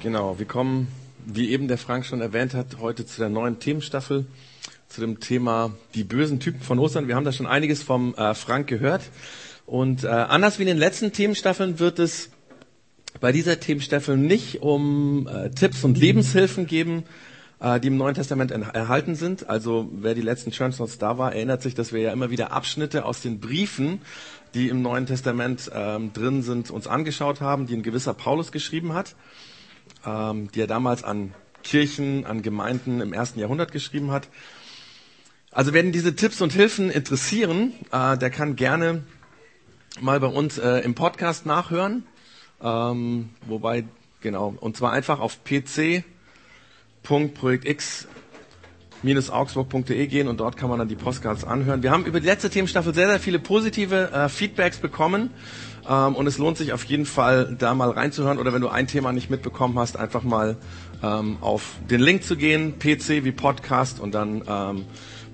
Genau, wir kommen, wie eben der Frank schon erwähnt hat, heute zu der neuen Themenstaffel, zu dem Thema die bösen Typen von Ostern. Wir haben da schon einiges vom äh, Frank gehört. Und äh, anders wie in den letzten Themenstaffeln wird es bei dieser Themenstaffel nicht um äh, Tipps und Lebenshilfen geben, äh, die im Neuen Testament erhalten sind. Also wer die letzten Church Notes da war, erinnert sich, dass wir ja immer wieder Abschnitte aus den Briefen, die im Neuen Testament ähm, drin sind, uns angeschaut haben, die ein gewisser Paulus geschrieben hat, ähm, die er damals an Kirchen, an Gemeinden im ersten Jahrhundert geschrieben hat. Also werden diese Tipps und Hilfen interessieren, äh, der kann gerne mal bei uns äh, im Podcast nachhören. Ähm, wobei, genau, und zwar einfach auf pc.projektx-augsburg.de gehen und dort kann man dann die Postcards anhören. Wir haben über die letzte Themenstaffel sehr, sehr viele positive äh, Feedbacks bekommen. Ähm, und es lohnt sich auf jeden Fall, da mal reinzuhören. Oder wenn du ein Thema nicht mitbekommen hast, einfach mal ähm, auf den Link zu gehen, PC wie Podcast und dann ähm,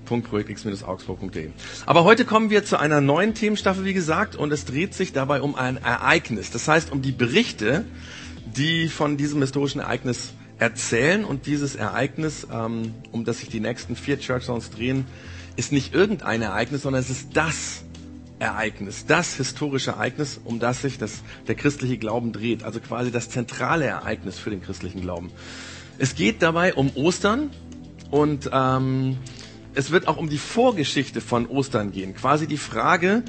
www.projektx-augsburg.de. Aber heute kommen wir zu einer neuen Themenstaffel, wie gesagt, und es dreht sich dabei um ein Ereignis. Das heißt, um die Berichte, die von diesem historischen Ereignis erzählen. Und dieses Ereignis, ähm, um das sich die nächsten vier Church Zones drehen, ist nicht irgendein Ereignis, sondern es ist das Ereignis, das historische Ereignis, um das sich das, der christliche Glauben dreht. Also quasi das zentrale Ereignis für den christlichen Glauben. Es geht dabei um Ostern und ähm, es wird auch um die Vorgeschichte von Ostern gehen. Quasi die Frage,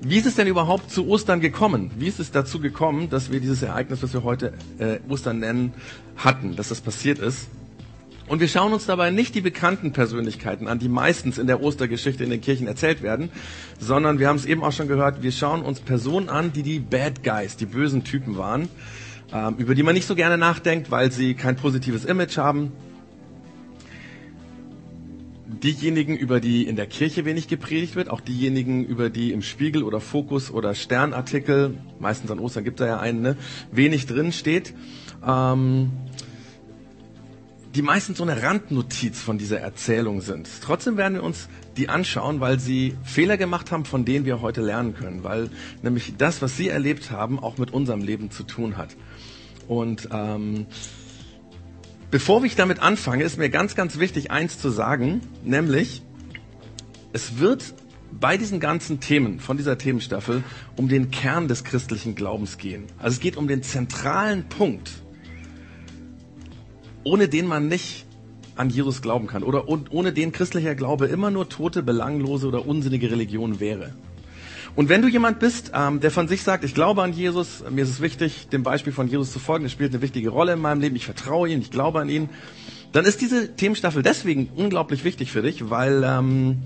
wie ist es denn überhaupt zu Ostern gekommen? Wie ist es dazu gekommen, dass wir dieses Ereignis, was wir heute äh, Ostern nennen, hatten, dass das passiert ist? Und wir schauen uns dabei nicht die bekannten Persönlichkeiten an, die meistens in der Ostergeschichte in den Kirchen erzählt werden, sondern wir haben es eben auch schon gehört, wir schauen uns Personen an, die die Bad Guys, die bösen Typen waren, ähm, über die man nicht so gerne nachdenkt, weil sie kein positives Image haben, diejenigen, über die in der Kirche wenig gepredigt wird, auch diejenigen, über die im Spiegel oder Fokus oder Sternartikel, meistens an Ostern gibt es ja einen, ne, wenig drin steht, ähm, die meistens so eine Randnotiz von dieser Erzählung sind. Trotzdem werden wir uns die anschauen, weil sie Fehler gemacht haben, von denen wir heute lernen können, weil nämlich das, was sie erlebt haben, auch mit unserem Leben zu tun hat. Und ähm, Bevor ich damit anfange, ist mir ganz, ganz wichtig, eins zu sagen, nämlich, es wird bei diesen ganzen Themen von dieser Themenstaffel um den Kern des christlichen Glaubens gehen. Also es geht um den zentralen Punkt, ohne den man nicht an Jesus glauben kann oder ohne den christlicher Glaube immer nur tote, belanglose oder unsinnige Religion wäre. Und wenn du jemand bist, ähm, der von sich sagt, ich glaube an Jesus, mir ist es wichtig, dem Beispiel von Jesus zu folgen, er spielt eine wichtige Rolle in meinem Leben, ich vertraue ihm, ich glaube an ihn, dann ist diese Themenstaffel deswegen unglaublich wichtig für dich, weil ähm,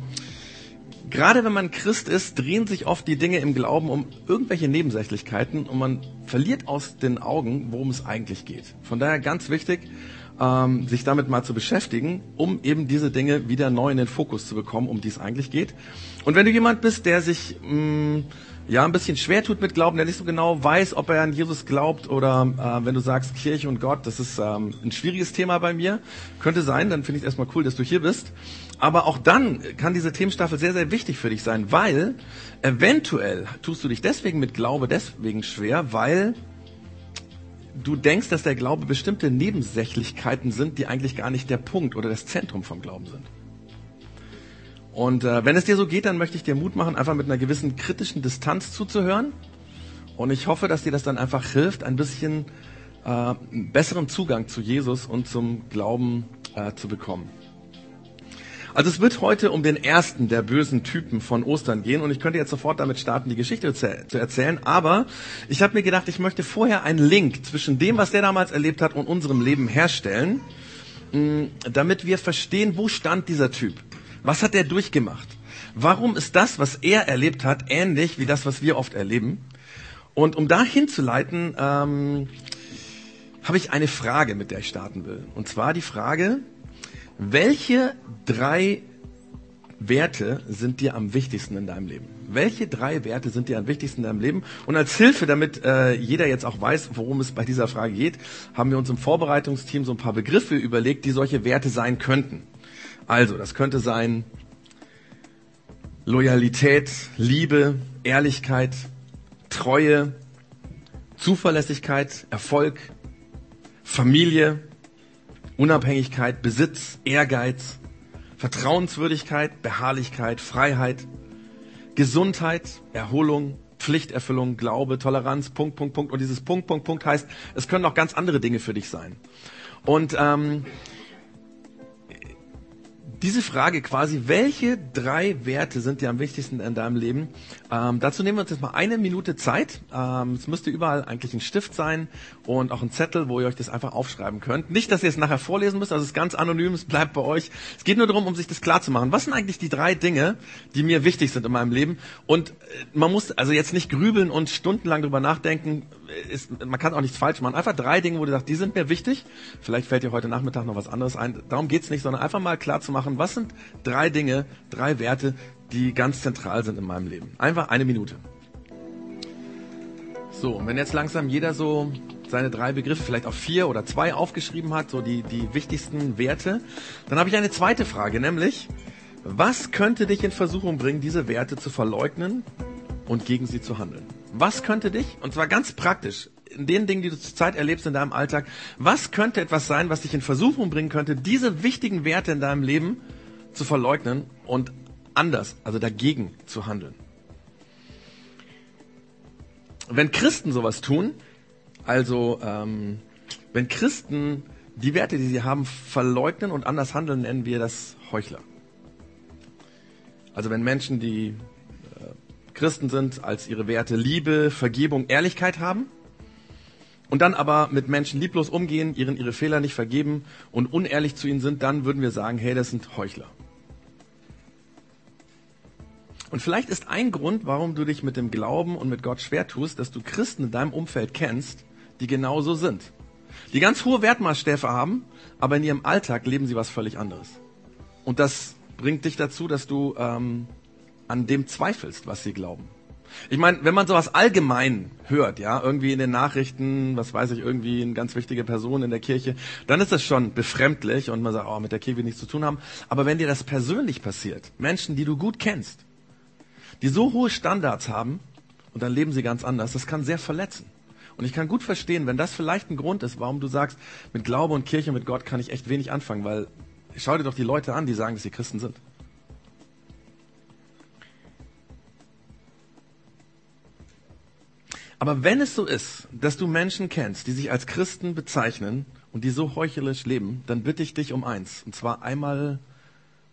gerade wenn man Christ ist, drehen sich oft die Dinge im Glauben um irgendwelche Nebensächlichkeiten und man verliert aus den Augen, worum es eigentlich geht. Von daher ganz wichtig, ähm, sich damit mal zu beschäftigen, um eben diese Dinge wieder neu in den Fokus zu bekommen, um die es eigentlich geht. Und wenn du jemand bist, der sich mh, mm, ja ein bisschen schwer tut mit Glauben, der nicht so genau weiß, ob er an Jesus glaubt oder äh, wenn du sagst Kirche und Gott, das ist ähm, ein schwieriges Thema bei mir, könnte sein, dann finde ich es erstmal cool, dass du hier bist. Aber auch dann kann diese Themenstaffel sehr, sehr wichtig für dich sein, weil eventuell tust du dich deswegen mit Glaube deswegen schwer, weil du denkst, dass der Glaube bestimmte Nebensächlichkeiten sind, die eigentlich gar nicht der Punkt oder das Zentrum vom Glauben sind. Und äh, wenn es dir so geht, dann möchte ich dir Mut machen, einfach mit einer gewissen kritischen Distanz zuzuhören. Und ich hoffe, dass dir das dann einfach hilft, ein bisschen äh, besseren Zugang zu Jesus und zum Glauben äh, zu bekommen. Also es wird heute um den ersten der bösen Typen von Ostern gehen und ich könnte jetzt sofort damit starten, die Geschichte zu erzählen, aber ich habe mir gedacht, ich möchte vorher einen Link zwischen dem, was der damals erlebt hat und unserem Leben herstellen, mm, damit wir verstehen, wo stand dieser Typ? Was hat er durchgemacht? Warum ist das, was er erlebt hat, ähnlich wie das, was wir oft erleben? Und um da hinzuleiten, ähm, habe ich eine Frage, mit der ich starten will. Und zwar die Frage, welche drei Werte sind dir am wichtigsten in deinem Leben? Welche drei Werte sind dir am wichtigsten in deinem Leben? Und als Hilfe, damit äh, jeder jetzt auch weiß, worum es bei dieser Frage geht, haben wir uns im Vorbereitungsteam so ein paar Begriffe überlegt, die solche Werte sein könnten. Also, das könnte sein Loyalität, Liebe, Ehrlichkeit, Treue, Zuverlässigkeit, Erfolg, Familie, Unabhängigkeit, Besitz, Ehrgeiz, Vertrauenswürdigkeit, Beharrlichkeit, Freiheit, Gesundheit, Erholung, Pflichterfüllung, Glaube, Toleranz, Punkt, Punkt, Punkt. Und dieses Punkt, Punkt, Punkt heißt, es können auch ganz andere Dinge für dich sein. Und ähm, diese Frage quasi, welche drei Werte sind dir am wichtigsten in deinem Leben? Ähm, dazu nehmen wir uns jetzt mal eine Minute Zeit. Ähm, es müsste überall eigentlich ein Stift sein und auch ein Zettel, wo ihr euch das einfach aufschreiben könnt. Nicht, dass ihr es nachher vorlesen müsst, also es ist ganz anonym, es bleibt bei euch. Es geht nur darum, um sich das klar zu machen. Was sind eigentlich die drei Dinge, die mir wichtig sind in meinem Leben? Und äh, man muss also jetzt nicht grübeln und stundenlang drüber nachdenken. Ist, man kann auch nichts falsch machen. Einfach drei Dinge, wo du sagst, die sind mir wichtig. Vielleicht fällt dir heute Nachmittag noch was anderes ein. Darum geht's nicht, sondern einfach mal klar zu machen, machen, was sind drei Dinge, drei Werte, die ganz zentral sind in meinem Leben. Einfach eine Minute. So, und wenn jetzt langsam jeder so seine drei Begriffe, vielleicht auch vier oder zwei aufgeschrieben hat, so die, die wichtigsten Werte, dann habe ich eine zweite Frage, nämlich, was könnte dich in Versuchung bringen, diese Werte zu verleugnen und gegen sie zu handeln? Was könnte dich, und zwar ganz praktisch, in den Dingen, die du zurzeit erlebst in deinem Alltag, was könnte etwas sein, was dich in Versuchung bringen könnte, diese wichtigen Werte in deinem Leben zu verleugnen und anders, also dagegen zu handeln? Wenn Christen sowas tun, also ähm, wenn Christen die Werte, die sie haben, verleugnen und anders handeln, nennen wir das Heuchler. Also wenn Menschen, die Christen sind, als ihre Werte Liebe, Vergebung, Ehrlichkeit haben, und dann aber mit Menschen lieblos umgehen, ihren ihre Fehler nicht vergeben und unehrlich zu ihnen sind, dann würden wir sagen, hey, das sind Heuchler. Und vielleicht ist ein Grund, warum du dich mit dem Glauben und mit Gott schwer tust, dass du Christen in deinem Umfeld kennst, die genauso sind. Die ganz hohe Wertmaßstäbe haben, aber in ihrem Alltag leben sie was völlig anderes. Und das bringt dich dazu, dass du ähm, an dem zweifelst, was sie glauben. Ich meine, wenn man sowas allgemein hört, ja, irgendwie in den Nachrichten, was weiß ich, irgendwie eine ganz wichtige Person in der Kirche, dann ist das schon befremdlich und man sagt, oh, mit der Kirche nichts zu tun haben. Aber wenn dir das persönlich passiert, Menschen, die du gut kennst, die so hohe Standards haben und dann leben sie ganz anders, das kann sehr verletzen. Und ich kann gut verstehen, wenn das vielleicht ein Grund ist, warum du sagst, mit Glaube und Kirche, mit Gott kann ich echt wenig anfangen, weil schau dir doch die Leute an, die sagen, dass sie Christen sind. Aber wenn es so ist, dass du Menschen kennst, die sich als Christen bezeichnen und die so heuchlerisch leben, dann bitte ich dich um eins. Und zwar einmal,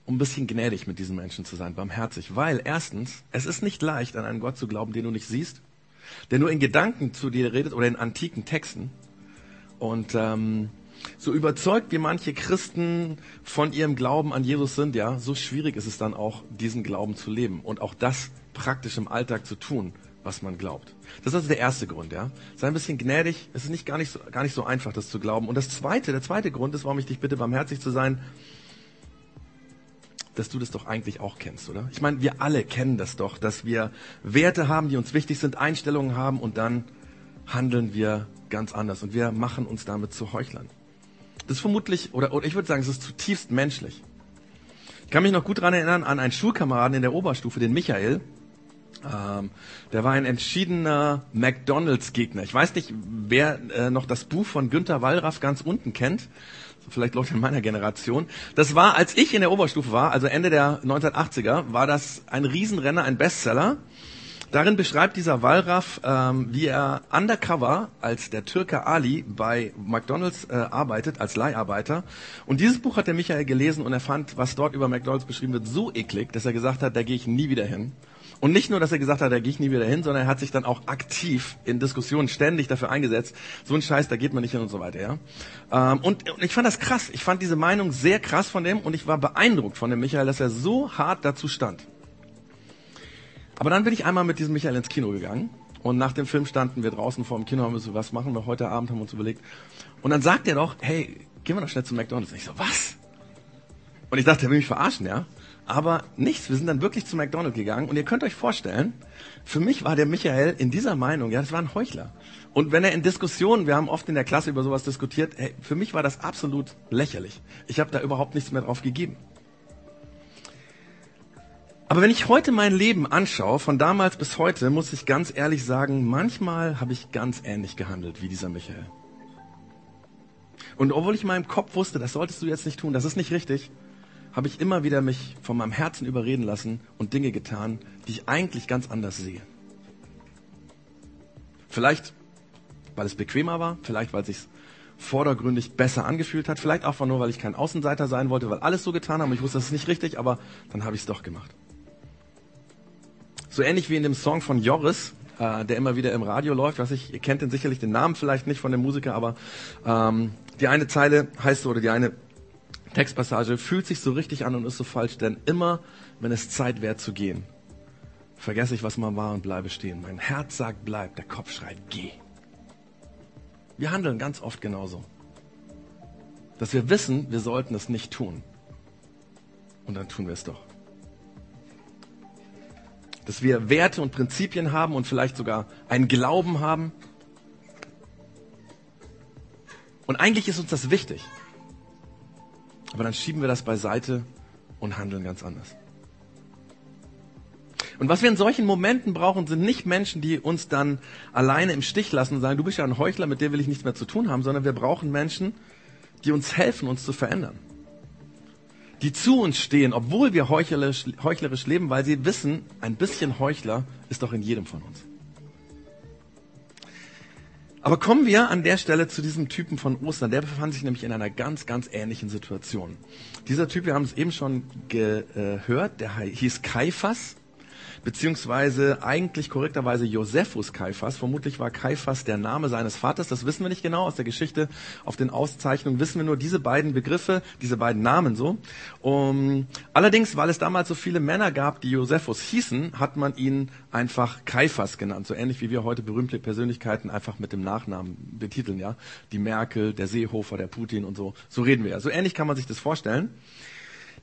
um ein bisschen gnädig mit diesen Menschen zu sein, barmherzig. Weil erstens, es ist nicht leicht, an einen Gott zu glauben, den du nicht siehst, der nur in Gedanken zu dir redet oder in antiken Texten. Und ähm, so überzeugt wie manche Christen von ihrem Glauben an Jesus sind, ja, so schwierig ist es dann auch, diesen Glauben zu leben und auch das praktisch im Alltag zu tun was man glaubt. Das ist also der erste Grund, ja. Sei ein bisschen gnädig. Es ist nicht gar nicht so, gar nicht so einfach, das zu glauben. Und das zweite, der zweite Grund ist, warum ich dich bitte, barmherzig zu sein, dass du das doch eigentlich auch kennst, oder? Ich meine, wir alle kennen das doch, dass wir Werte haben, die uns wichtig sind, Einstellungen haben und dann handeln wir ganz anders und wir machen uns damit zu Heuchlern. Das ist vermutlich, oder, oder ich würde sagen, es ist zutiefst menschlich. Ich kann mich noch gut daran erinnern an einen Schulkameraden in der Oberstufe, den Michael, ähm, der war ein entschiedener McDonalds-Gegner. Ich weiß nicht, wer äh, noch das Buch von Günter Wallraff ganz unten kennt. Vielleicht Leute in meiner Generation. Das war, als ich in der Oberstufe war, also Ende der 1980er, war das ein Riesenrenner, ein Bestseller. Darin beschreibt dieser Wallraff, ähm, wie er undercover als der Türke Ali bei McDonalds äh, arbeitet, als Leiharbeiter. Und dieses Buch hat der Michael gelesen und er fand, was dort über McDonalds beschrieben wird, so eklig, dass er gesagt hat, da gehe ich nie wieder hin. Und nicht nur, dass er gesagt hat, da gehe ich nie wieder hin, sondern er hat sich dann auch aktiv in Diskussionen ständig dafür eingesetzt. So ein Scheiß, da geht man nicht hin und so weiter. Ja? Ähm, und, und ich fand das krass. Ich fand diese Meinung sehr krass von dem und ich war beeindruckt von dem Michael, dass er so hart dazu stand. Aber dann bin ich einmal mit diesem Michael ins Kino gegangen und nach dem Film standen wir draußen vor dem Kino, haben wir so, was machen wir heute Abend, haben wir uns überlegt. Und dann sagt er doch, hey, gehen wir doch schnell zu McDonalds. Und ich so, was? Und ich dachte, er will mich verarschen, ja? Aber nichts. Wir sind dann wirklich zu McDonald's gegangen und ihr könnt euch vorstellen, für mich war der Michael in dieser Meinung, ja, das war ein Heuchler. Und wenn er in Diskussionen, wir haben oft in der Klasse über sowas diskutiert, hey, für mich war das absolut lächerlich. Ich habe da überhaupt nichts mehr drauf gegeben. Aber wenn ich heute mein Leben anschaue, von damals bis heute, muss ich ganz ehrlich sagen, manchmal habe ich ganz ähnlich gehandelt wie dieser Michael. Und obwohl ich in meinem Kopf wusste, das solltest du jetzt nicht tun, das ist nicht richtig, habe ich immer wieder mich von meinem Herzen überreden lassen und Dinge getan, die ich eigentlich ganz anders sehe. Vielleicht, weil es bequemer war, vielleicht, weil es sich vordergründig besser angefühlt hat, vielleicht auch nur, weil ich kein Außenseiter sein wollte, weil alles so getan haben. Ich wusste, das ist nicht richtig, aber dann habe ich es doch gemacht. So ähnlich wie in dem Song von Joris, äh, der immer wieder im Radio läuft. Was ich, ihr kennt den sicherlich den Namen vielleicht nicht von dem Musiker, aber ähm, die eine Zeile heißt so, oder die eine Textpassage fühlt sich so richtig an und ist so falsch, denn immer, wenn es Zeit wäre zu gehen, vergesse ich, was mal war und bleibe stehen. Mein Herz sagt bleib, der Kopf schreit geh. Wir handeln ganz oft genauso. Dass wir wissen, wir sollten es nicht tun. Und dann tun wir es doch. Dass wir Werte und Prinzipien haben und vielleicht sogar einen Glauben haben. Und eigentlich ist uns das wichtig. Aber dann schieben wir das beiseite und handeln ganz anders. Und was wir in solchen Momenten brauchen, sind nicht Menschen, die uns dann alleine im Stich lassen und sagen, du bist ja ein Heuchler, mit dir will ich nichts mehr zu tun haben, sondern wir brauchen Menschen, die uns helfen, uns zu verändern. Die zu uns stehen, obwohl wir heuchlerisch, heuchlerisch leben, weil sie wissen, ein bisschen Heuchler ist doch in jedem von uns. Aber kommen wir an der Stelle zu diesem Typen von Ostern. Der befand sich nämlich in einer ganz, ganz ähnlichen Situation. Dieser Typ, wir haben es eben schon gehört, der hieß Kaiphas beziehungsweise eigentlich korrekterweise Josephus Kaiphas. Vermutlich war Kaiphas der Name seines Vaters. Das wissen wir nicht genau aus der Geschichte. Auf den Auszeichnungen wissen wir nur diese beiden Begriffe, diese beiden Namen so. Um, allerdings, weil es damals so viele Männer gab, die Josephus hießen, hat man ihn einfach Kaiphas genannt. So ähnlich wie wir heute berühmte Persönlichkeiten einfach mit dem Nachnamen betiteln, ja. Die Merkel, der Seehofer, der Putin und so. So reden wir ja. So ähnlich kann man sich das vorstellen.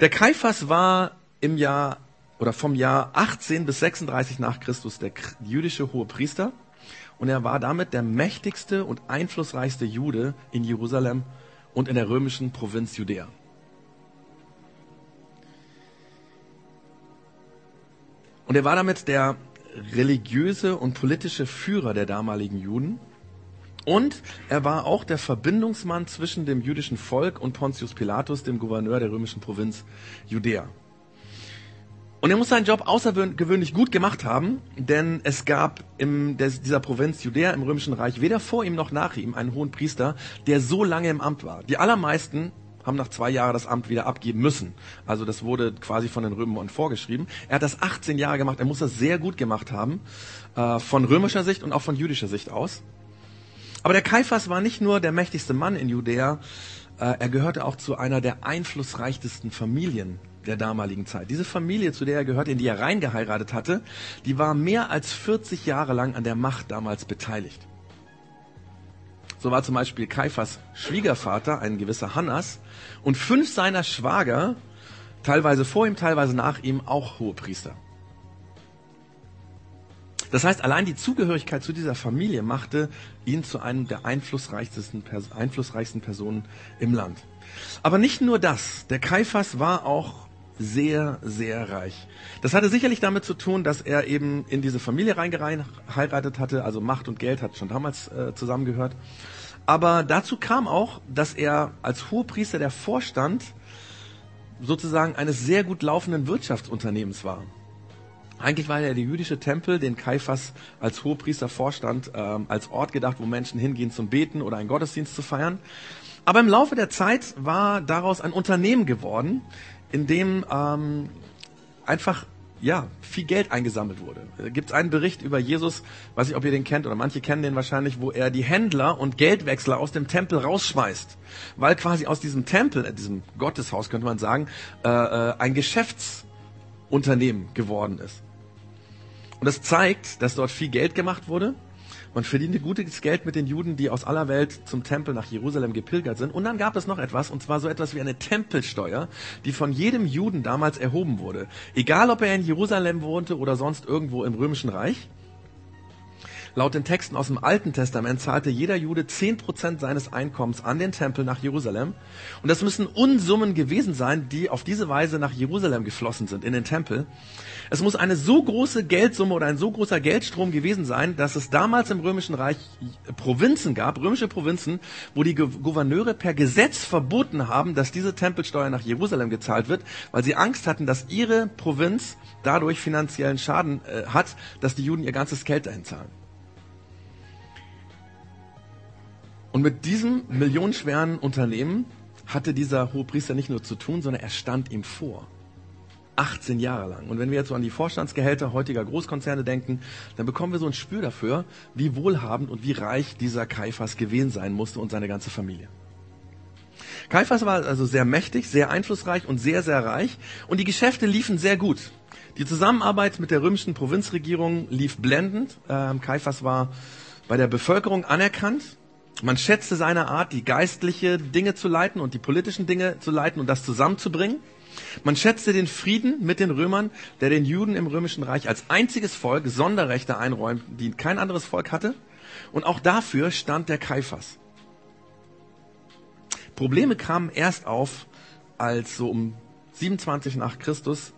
Der Kaiphas war im Jahr oder vom Jahr 18 bis 36 nach Christus der jüdische Hohepriester und er war damit der mächtigste und einflussreichste Jude in Jerusalem und in der römischen Provinz Judäa. Und er war damit der religiöse und politische Führer der damaligen Juden. Und er war auch der Verbindungsmann zwischen dem jüdischen Volk und Pontius Pilatus, dem Gouverneur der römischen Provinz Judäa. Und er muss seinen Job außergewöhnlich gut gemacht haben, denn es gab in dieser Provinz Judäa im Römischen Reich weder vor ihm noch nach ihm einen hohen Priester, der so lange im Amt war. Die allermeisten haben nach zwei Jahren das Amt wieder abgeben müssen. Also das wurde quasi von den Römern vorgeschrieben. Er hat das 18 Jahre gemacht. Er muss das sehr gut gemacht haben, äh, von römischer Sicht und auch von jüdischer Sicht aus. Aber der Kaiphas war nicht nur der mächtigste Mann in Judäa, äh, er gehörte auch zu einer der einflussreichsten Familien der damaligen Zeit. Diese Familie, zu der er gehörte, in die er reingeheiratet hatte, die war mehr als 40 Jahre lang an der Macht damals beteiligt. So war zum Beispiel Kaiphas Schwiegervater, ein gewisser Hannas, und fünf seiner Schwager, teilweise vor ihm, teilweise nach ihm, auch Hohepriester. Das heißt, allein die Zugehörigkeit zu dieser Familie machte ihn zu einem der einflussreichsten, einflussreichsten Personen im Land. Aber nicht nur das. Der Kaiphas war auch sehr, sehr reich. Das hatte sicherlich damit zu tun, dass er eben in diese Familie reingeheiratet hatte, also Macht und Geld hat schon damals äh, zusammengehört. Aber dazu kam auch, dass er als Hohepriester der Vorstand sozusagen eines sehr gut laufenden Wirtschaftsunternehmens war. Eigentlich war ja der jüdische Tempel, den Kaiphas als Hohepriester vorstand, ähm, als Ort gedacht, wo Menschen hingehen zum Beten oder einen Gottesdienst zu feiern. Aber im Laufe der Zeit war daraus ein Unternehmen geworden, in dem ähm, einfach ja, viel Geld eingesammelt wurde. Da gibt es einen Bericht über Jesus, weiß ich, ob ihr den kennt, oder manche kennen den wahrscheinlich, wo er die Händler und Geldwechsler aus dem Tempel rausschmeißt. Weil quasi aus diesem Tempel, äh, diesem Gotteshaus könnte man sagen, äh, äh, ein Geschäftsunternehmen geworden ist. Und das zeigt, dass dort viel Geld gemacht wurde man verdiente gutes Geld mit den Juden, die aus aller Welt zum Tempel nach Jerusalem gepilgert sind. Und dann gab es noch etwas, und zwar so etwas wie eine Tempelsteuer, die von jedem Juden damals erhoben wurde. Egal, ob er in Jerusalem wohnte oder sonst irgendwo im Römischen Reich. Laut den Texten aus dem Alten Testament zahlte jeder Jude 10% seines Einkommens an den Tempel nach Jerusalem. Und das müssen Unsummen gewesen sein, die auf diese Weise nach Jerusalem geflossen sind, in den Tempel. Es muss eine so große Geldsumme oder ein so großer Geldstrom gewesen sein, dass es damals im Römischen Reich Provinzen gab, römische Provinzen, wo die Gouverneure per Gesetz verboten haben, dass diese Tempelsteuer nach Jerusalem gezahlt wird, weil sie Angst hatten, dass ihre Provinz dadurch finanziellen Schaden äh, hat, dass die Juden ihr ganzes Geld dahin zahlen. Und mit diesem millionenschweren Unternehmen hatte dieser Hohepriester nicht nur zu tun, sondern er stand ihm vor. 18 Jahre lang. Und wenn wir jetzt so an die Vorstandsgehälter heutiger Großkonzerne denken, dann bekommen wir so ein Spür dafür, wie wohlhabend und wie reich dieser Kaiphas gewesen sein musste und seine ganze Familie. Kaiphas war also sehr mächtig, sehr einflussreich und sehr, sehr reich und die Geschäfte liefen sehr gut. Die Zusammenarbeit mit der römischen Provinzregierung lief blendend. Ähm, Kaiphas war bei der Bevölkerung anerkannt. Man schätzte seine Art, die geistliche Dinge zu leiten und die politischen Dinge zu leiten und das zusammenzubringen. Man schätzte den Frieden mit den Römern, der den Juden im römischen Reich als einziges Volk Sonderrechte einräumt, die kein anderes Volk hatte. Und auch dafür stand der Kaiphas. Probleme kamen erst auf, als so um 27 nach Christus,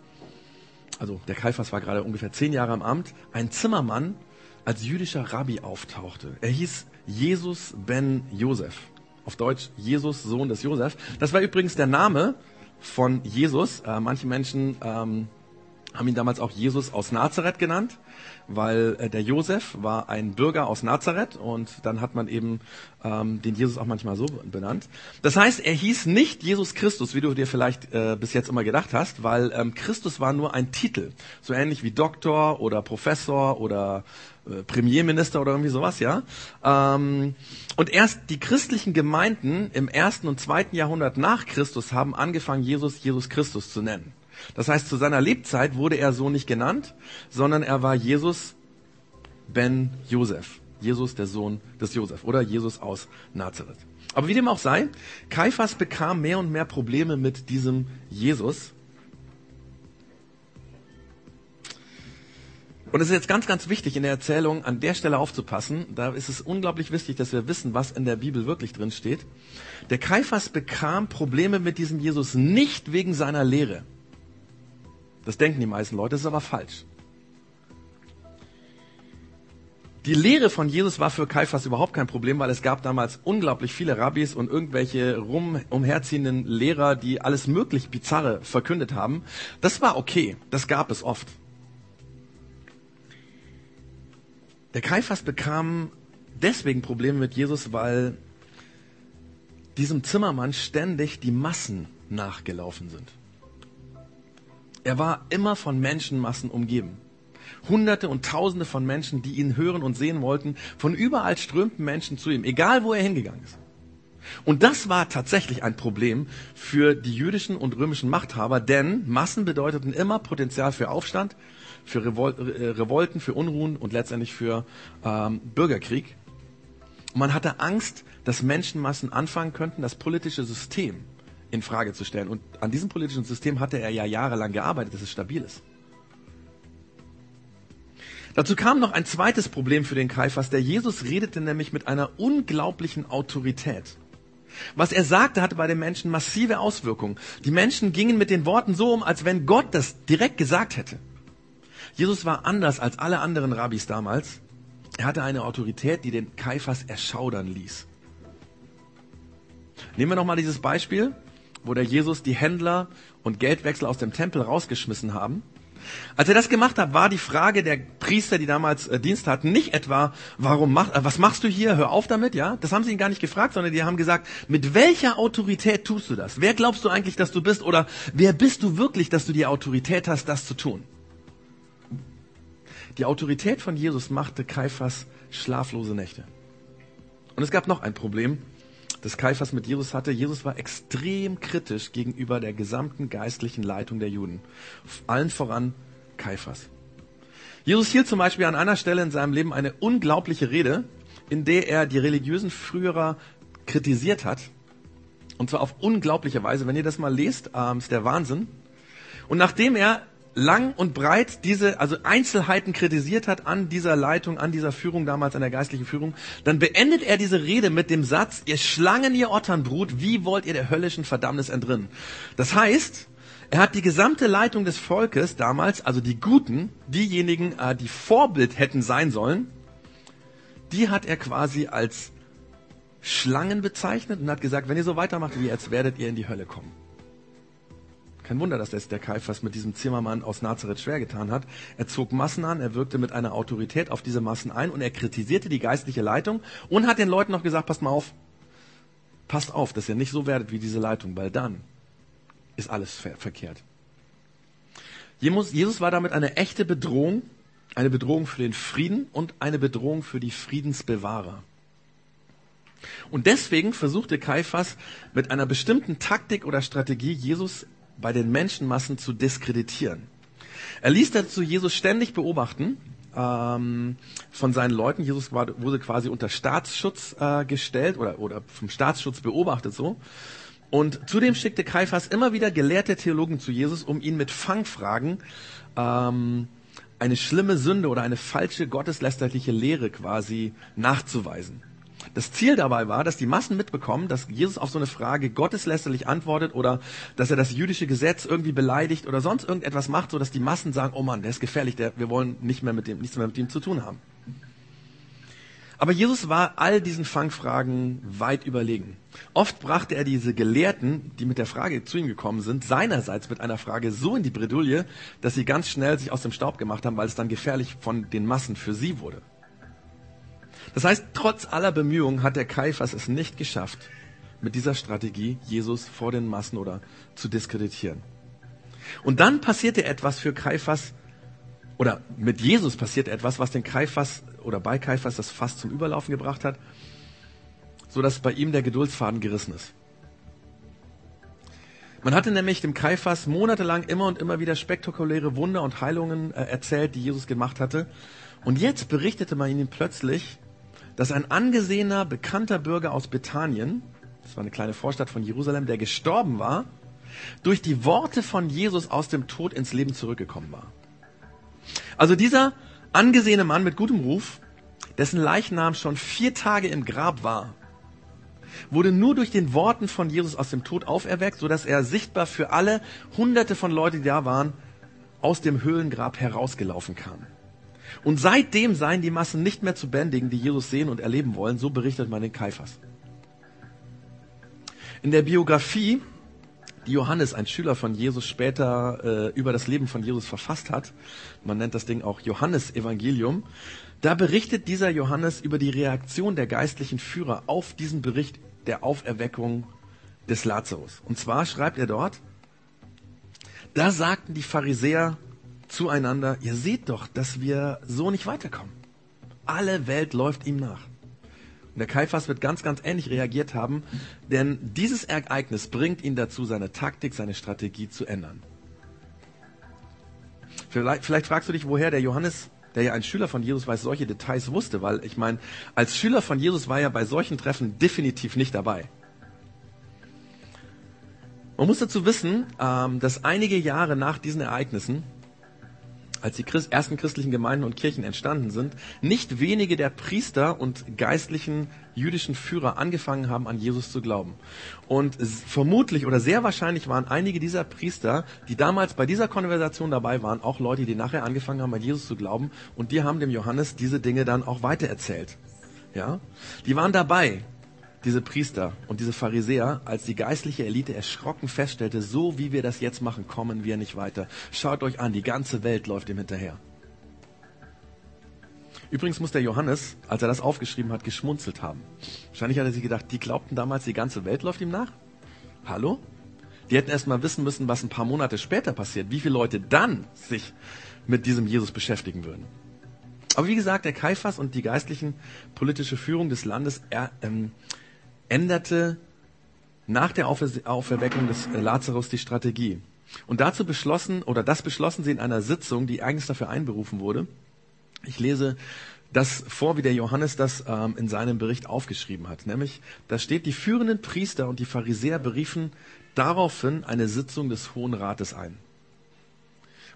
also der Kaiphas war gerade ungefähr zehn Jahre im Amt, ein Zimmermann als jüdischer Rabbi auftauchte. Er hieß Jesus ben Josef. Auf Deutsch Jesus, Sohn des Josef. Das war übrigens der Name von Jesus. Äh, manche Menschen ähm, haben ihn damals auch Jesus aus Nazareth genannt, weil äh, der Josef war ein Bürger aus Nazareth und dann hat man eben ähm, den Jesus auch manchmal so benannt. Das heißt, er hieß nicht Jesus Christus, wie du dir vielleicht äh, bis jetzt immer gedacht hast, weil ähm, Christus war nur ein Titel, so ähnlich wie Doktor oder Professor oder Premierminister oder irgendwie sowas, ja. Ähm, und erst die christlichen Gemeinden im ersten und zweiten Jahrhundert nach Christus haben angefangen, Jesus Jesus Christus zu nennen. Das heißt, zu seiner Lebzeit wurde er so nicht genannt, sondern er war Jesus ben Josef. Jesus, der Sohn des Josef oder Jesus aus Nazareth. Aber wie dem auch sei, Kaiphas bekam mehr und mehr Probleme mit diesem Jesus. Und es ist jetzt ganz, ganz wichtig in der Erzählung an der Stelle aufzupassen. Da ist es unglaublich wichtig, dass wir wissen, was in der Bibel wirklich drin steht. Der Kaiphas bekam Probleme mit diesem Jesus nicht wegen seiner Lehre. Das denken die meisten Leute, das ist aber falsch. Die Lehre von Jesus war für Kaiphas überhaupt kein Problem, weil es gab damals unglaublich viele Rabbis und irgendwelche rum, umherziehenden Lehrer, die alles möglich Bizarre verkündet haben. Das war okay, das gab es oft. Der Kaiphas bekam deswegen Probleme mit Jesus, weil diesem Zimmermann ständig die Massen nachgelaufen sind. Er war immer von Menschenmassen umgeben. Hunderte und Tausende von Menschen, die ihn hören und sehen wollten. Von überall strömten Menschen zu ihm, egal wo er hingegangen ist. Und das war tatsächlich ein Problem für die jüdischen und römischen Machthaber, denn Massen bedeuteten immer Potenzial für Aufstand, für Revol äh, Revolten, für Unruhen und letztendlich für ähm, Bürgerkrieg. Man hatte Angst, dass Menschenmassen anfangen könnten, das politische System in Frage zu stellen. Und an diesem politischen System hatte er ja jahrelang gearbeitet, dass es stabil ist. Dazu kam noch ein zweites Problem für den Kaiphas. Der Jesus redete nämlich mit einer unglaublichen Autorität. Was er sagte, hatte bei den Menschen massive Auswirkungen. Die Menschen gingen mit den Worten so um, als wenn Gott das direkt gesagt hätte. Jesus war anders als alle anderen Rabbis damals. Er hatte eine Autorität, die den Kaiphas erschaudern ließ. Nehmen wir nochmal dieses Beispiel wo der Jesus die Händler und Geldwechsel aus dem Tempel rausgeschmissen haben. Als er das gemacht hat, war die Frage der Priester, die damals äh, Dienst hatten, nicht etwa, warum mach, äh, was machst du hier? Hör auf damit, ja? Das haben sie ihn gar nicht gefragt, sondern die haben gesagt, mit welcher Autorität tust du das? Wer glaubst du eigentlich, dass du bist? Oder wer bist du wirklich, dass du die Autorität hast, das zu tun? Die Autorität von Jesus machte Kaiphas schlaflose Nächte. Und es gab noch ein Problem das Kaiphas mit Jesus hatte. Jesus war extrem kritisch gegenüber der gesamten geistlichen Leitung der Juden. Allen voran Kaiphas. Jesus hielt zum Beispiel an einer Stelle in seinem Leben eine unglaubliche Rede, in der er die religiösen Früherer kritisiert hat. Und zwar auf unglaubliche Weise. Wenn ihr das mal lest, ähm, ist der Wahnsinn. Und nachdem er lang und breit diese, also Einzelheiten kritisiert hat an dieser Leitung, an dieser Führung damals, an der geistlichen Führung, dann beendet er diese Rede mit dem Satz, ihr Schlangen, ihr Otternbrut, wie wollt ihr der höllischen Verdammnis entrinnen? Das heißt, er hat die gesamte Leitung des Volkes damals, also die Guten, diejenigen, äh, die Vorbild hätten sein sollen, die hat er quasi als Schlangen bezeichnet und hat gesagt, wenn ihr so weitermacht wie jetzt, werdet ihr in die Hölle kommen. Kein Wunder, dass das der Kaiphas mit diesem Zimmermann aus Nazareth schwer getan hat. Er zog Massen an, er wirkte mit einer Autorität auf diese Massen ein und er kritisierte die geistliche Leitung und hat den Leuten noch gesagt, passt mal auf, passt auf, dass ihr nicht so werdet wie diese Leitung, weil dann ist alles ver verkehrt. Jesus war damit eine echte Bedrohung, eine Bedrohung für den Frieden und eine Bedrohung für die Friedensbewahrer. Und deswegen versuchte Kaiphas mit einer bestimmten Taktik oder Strategie Jesus bei den Menschenmassen zu diskreditieren. Er ließ dazu Jesus ständig beobachten ähm, von seinen Leuten. Jesus wurde quasi unter Staatsschutz äh, gestellt oder, oder vom Staatsschutz beobachtet so. Und zudem schickte Kaiphas immer wieder gelehrte Theologen zu Jesus, um ihn mit Fangfragen ähm, eine schlimme Sünde oder eine falsche gotteslästerliche Lehre quasi nachzuweisen. Das Ziel dabei war, dass die Massen mitbekommen, dass Jesus auf so eine Frage gotteslästerlich antwortet oder dass er das jüdische Gesetz irgendwie beleidigt oder sonst irgendetwas macht, so dass die Massen sagen, oh Mann, der ist gefährlich, der, wir wollen nicht mehr mit dem, nichts mehr mit ihm zu tun haben. Aber Jesus war all diesen Fangfragen weit überlegen. Oft brachte er diese Gelehrten, die mit der Frage zu ihm gekommen sind, seinerseits mit einer Frage so in die Bredouille, dass sie ganz schnell sich aus dem Staub gemacht haben, weil es dann gefährlich von den Massen für sie wurde. Das heißt, trotz aller Bemühungen hat der Kaiphas es nicht geschafft, mit dieser Strategie Jesus vor den Massen oder zu diskreditieren. Und dann passierte etwas für Kaiphas, oder mit Jesus passierte etwas, was den Kaiphas oder bei Kaiphas das Fass zum Überlaufen gebracht hat, so dass bei ihm der Geduldsfaden gerissen ist. Man hatte nämlich dem Kaiphas monatelang immer und immer wieder spektakuläre Wunder und Heilungen äh, erzählt, die Jesus gemacht hatte. Und jetzt berichtete man ihm plötzlich, dass ein angesehener, bekannter Bürger aus Bethanien, das war eine kleine Vorstadt von Jerusalem, der gestorben war, durch die Worte von Jesus aus dem Tod ins Leben zurückgekommen war. Also dieser angesehene Mann mit gutem Ruf, dessen Leichnam schon vier Tage im Grab war, wurde nur durch den Worten von Jesus aus dem Tod auferweckt, sodass er sichtbar für alle Hunderte von Leuten, die da waren, aus dem Höhlengrab herausgelaufen kam. Und seitdem seien die Massen nicht mehr zu bändigen, die Jesus sehen und erleben wollen, so berichtet man den Kaiphas. In der Biografie, die Johannes, ein Schüler von Jesus, später äh, über das Leben von Jesus verfasst hat, man nennt das Ding auch Johannes Evangelium, da berichtet dieser Johannes über die Reaktion der geistlichen Führer auf diesen Bericht der Auferweckung des Lazarus. Und zwar schreibt er dort, da sagten die Pharisäer zueinander, ihr seht doch, dass wir so nicht weiterkommen. Alle Welt läuft ihm nach. Und der Kaiphas wird ganz, ganz ähnlich reagiert haben, denn dieses Ereignis bringt ihn dazu, seine Taktik, seine Strategie zu ändern. Vielleicht, vielleicht fragst du dich, woher der Johannes, der ja ein Schüler von Jesus war, solche Details wusste, weil ich meine, als Schüler von Jesus war er bei solchen Treffen definitiv nicht dabei. Man muss dazu wissen, ähm, dass einige Jahre nach diesen Ereignissen als die Christ, ersten christlichen Gemeinden und Kirchen entstanden sind, nicht wenige der Priester und geistlichen jüdischen Führer angefangen haben, an Jesus zu glauben. Und vermutlich oder sehr wahrscheinlich waren einige dieser Priester, die damals bei dieser Konversation dabei waren, auch Leute, die nachher angefangen haben, an Jesus zu glauben. Und die haben dem Johannes diese Dinge dann auch weitererzählt. Ja, die waren dabei diese Priester und diese Pharisäer, als die geistliche Elite erschrocken feststellte, so wie wir das jetzt machen, kommen wir nicht weiter. Schaut euch an, die ganze Welt läuft ihm hinterher. Übrigens muss der Johannes, als er das aufgeschrieben hat, geschmunzelt haben. Wahrscheinlich hat er sich gedacht, die glaubten damals, die ganze Welt läuft ihm nach? Hallo? Die hätten erst mal wissen müssen, was ein paar Monate später passiert, wie viele Leute dann sich mit diesem Jesus beschäftigen würden. Aber wie gesagt, der Kaiphas und die geistlichen politische Führung des Landes er, ähm, änderte nach der Auferweckung des Lazarus die Strategie. Und dazu beschlossen, oder das beschlossen sie in einer Sitzung, die eigens dafür einberufen wurde. Ich lese das vor, wie der Johannes das ähm, in seinem Bericht aufgeschrieben hat. Nämlich, da steht, die führenden Priester und die Pharisäer beriefen daraufhin eine Sitzung des Hohen Rates ein.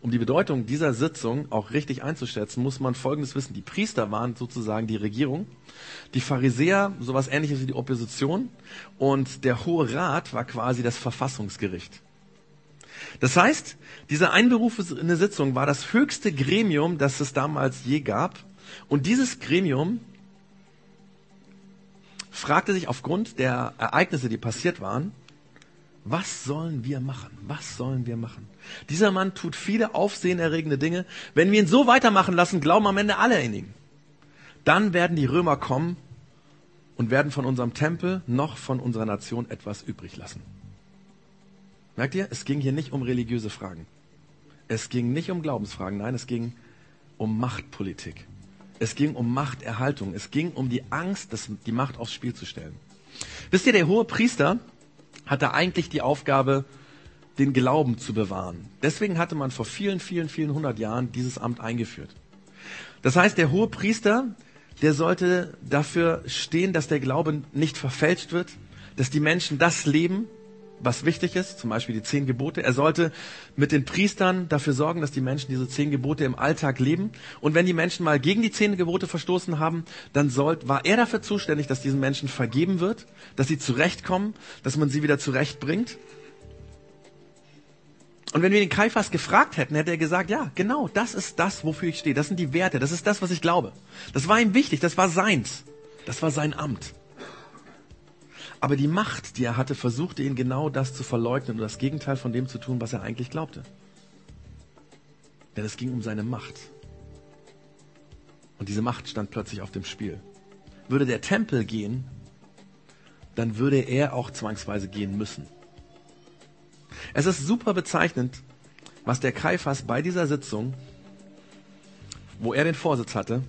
Um die Bedeutung dieser Sitzung auch richtig einzuschätzen, muss man Folgendes wissen. Die Priester waren sozusagen die Regierung, die Pharisäer sowas ähnliches wie die Opposition und der Hohe Rat war quasi das Verfassungsgericht. Das heißt, diese einberufene Sitzung war das höchste Gremium, das es damals je gab. Und dieses Gremium fragte sich aufgrund der Ereignisse, die passiert waren, was sollen wir machen? Was sollen wir machen? Dieser Mann tut viele aufsehenerregende Dinge. Wenn wir ihn so weitermachen lassen, glauben am Ende alle in ihn. Dann werden die Römer kommen und werden von unserem Tempel noch von unserer Nation etwas übrig lassen. Merkt ihr, es ging hier nicht um religiöse Fragen. Es ging nicht um Glaubensfragen, nein, es ging um Machtpolitik. Es ging um Machterhaltung. Es ging um die Angst, das, die Macht aufs Spiel zu stellen. Wisst ihr, der hohe Priester hatte eigentlich die Aufgabe, den Glauben zu bewahren. Deswegen hatte man vor vielen, vielen, vielen hundert Jahren dieses Amt eingeführt. Das heißt, der hohe Priester, der sollte dafür stehen, dass der Glaube nicht verfälscht wird, dass die Menschen das leben, was wichtig ist, zum Beispiel die zehn Gebote. Er sollte mit den Priestern dafür sorgen, dass die Menschen diese zehn Gebote im Alltag leben. Und wenn die Menschen mal gegen die zehn Gebote verstoßen haben, dann sollt, war er dafür zuständig, dass diesen Menschen vergeben wird, dass sie zurechtkommen, dass man sie wieder zurechtbringt. Und wenn wir den Kaiphas gefragt hätten, hätte er gesagt, ja, genau, das ist das, wofür ich stehe. Das sind die Werte, das ist das, was ich glaube. Das war ihm wichtig, das war seins. Das war sein Amt. Aber die Macht, die er hatte, versuchte ihn genau das zu verleugnen und das Gegenteil von dem zu tun, was er eigentlich glaubte. Denn es ging um seine Macht. Und diese Macht stand plötzlich auf dem Spiel. Würde der Tempel gehen, dann würde er auch zwangsweise gehen müssen. Es ist super bezeichnend, was der Kaiphas bei dieser Sitzung, wo er den Vorsitz hatte,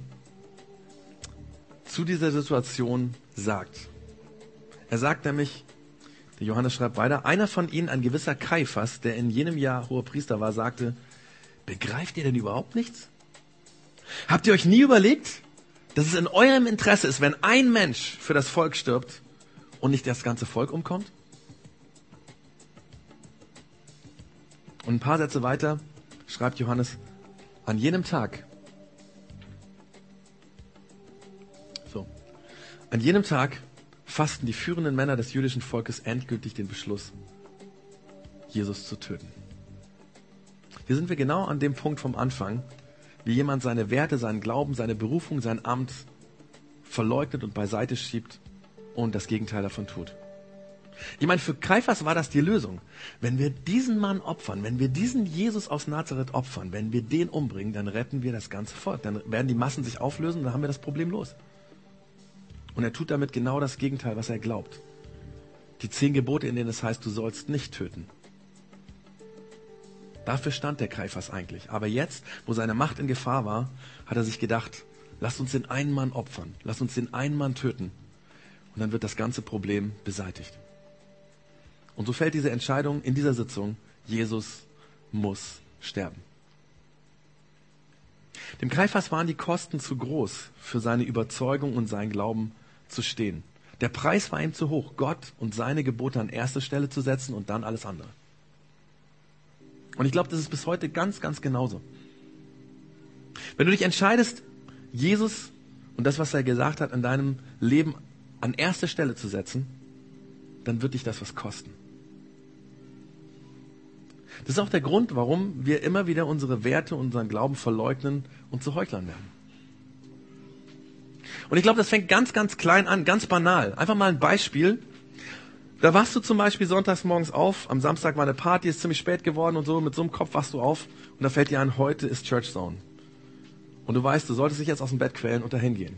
zu dieser Situation sagt. Er sagt nämlich, der Johannes schreibt weiter, einer von ihnen, ein gewisser Kaiphas, der in jenem Jahr hoher Priester war, sagte, begreift ihr denn überhaupt nichts? Habt ihr euch nie überlegt, dass es in eurem Interesse ist, wenn ein Mensch für das Volk stirbt und nicht das ganze Volk umkommt? Und ein paar Sätze weiter schreibt Johannes, an jenem Tag, so, an jenem Tag fassten die führenden Männer des jüdischen Volkes endgültig den Beschluss, Jesus zu töten. Hier sind wir genau an dem Punkt vom Anfang, wie jemand seine Werte, seinen Glauben, seine Berufung, sein Amt verleugnet und beiseite schiebt und das Gegenteil davon tut. Ich meine, für Kaiphas war das die Lösung. Wenn wir diesen Mann opfern, wenn wir diesen Jesus aus Nazareth opfern, wenn wir den umbringen, dann retten wir das ganze Volk. Dann werden die Massen sich auflösen und dann haben wir das Problem los. Und er tut damit genau das Gegenteil, was er glaubt. Die zehn Gebote, in denen es heißt, du sollst nicht töten. Dafür stand der Kaiphas eigentlich. Aber jetzt, wo seine Macht in Gefahr war, hat er sich gedacht, lass uns den einen Mann opfern, lass uns den einen Mann töten. Und dann wird das ganze Problem beseitigt. Und so fällt diese Entscheidung in dieser Sitzung, Jesus muss sterben. Dem Kaiphas waren die Kosten zu groß für seine Überzeugung und sein Glauben zu stehen. Der Preis war ihm zu hoch, Gott und seine Gebote an erste Stelle zu setzen und dann alles andere. Und ich glaube, das ist bis heute ganz, ganz genauso. Wenn du dich entscheidest, Jesus und das, was er gesagt hat, in deinem Leben an erste Stelle zu setzen, dann wird dich das was kosten. Das ist auch der Grund, warum wir immer wieder unsere Werte, unseren Glauben verleugnen und zu Heuchlern werden. Und ich glaube, das fängt ganz, ganz klein an, ganz banal. Einfach mal ein Beispiel. Da wachst du zum Beispiel sonntags morgens auf, am Samstag war eine Party, ist ziemlich spät geworden und so, mit so einem Kopf wachst du auf und da fällt dir an, heute ist Church Zone. Und du weißt, du solltest dich jetzt aus dem Bett quälen und dahin gehen.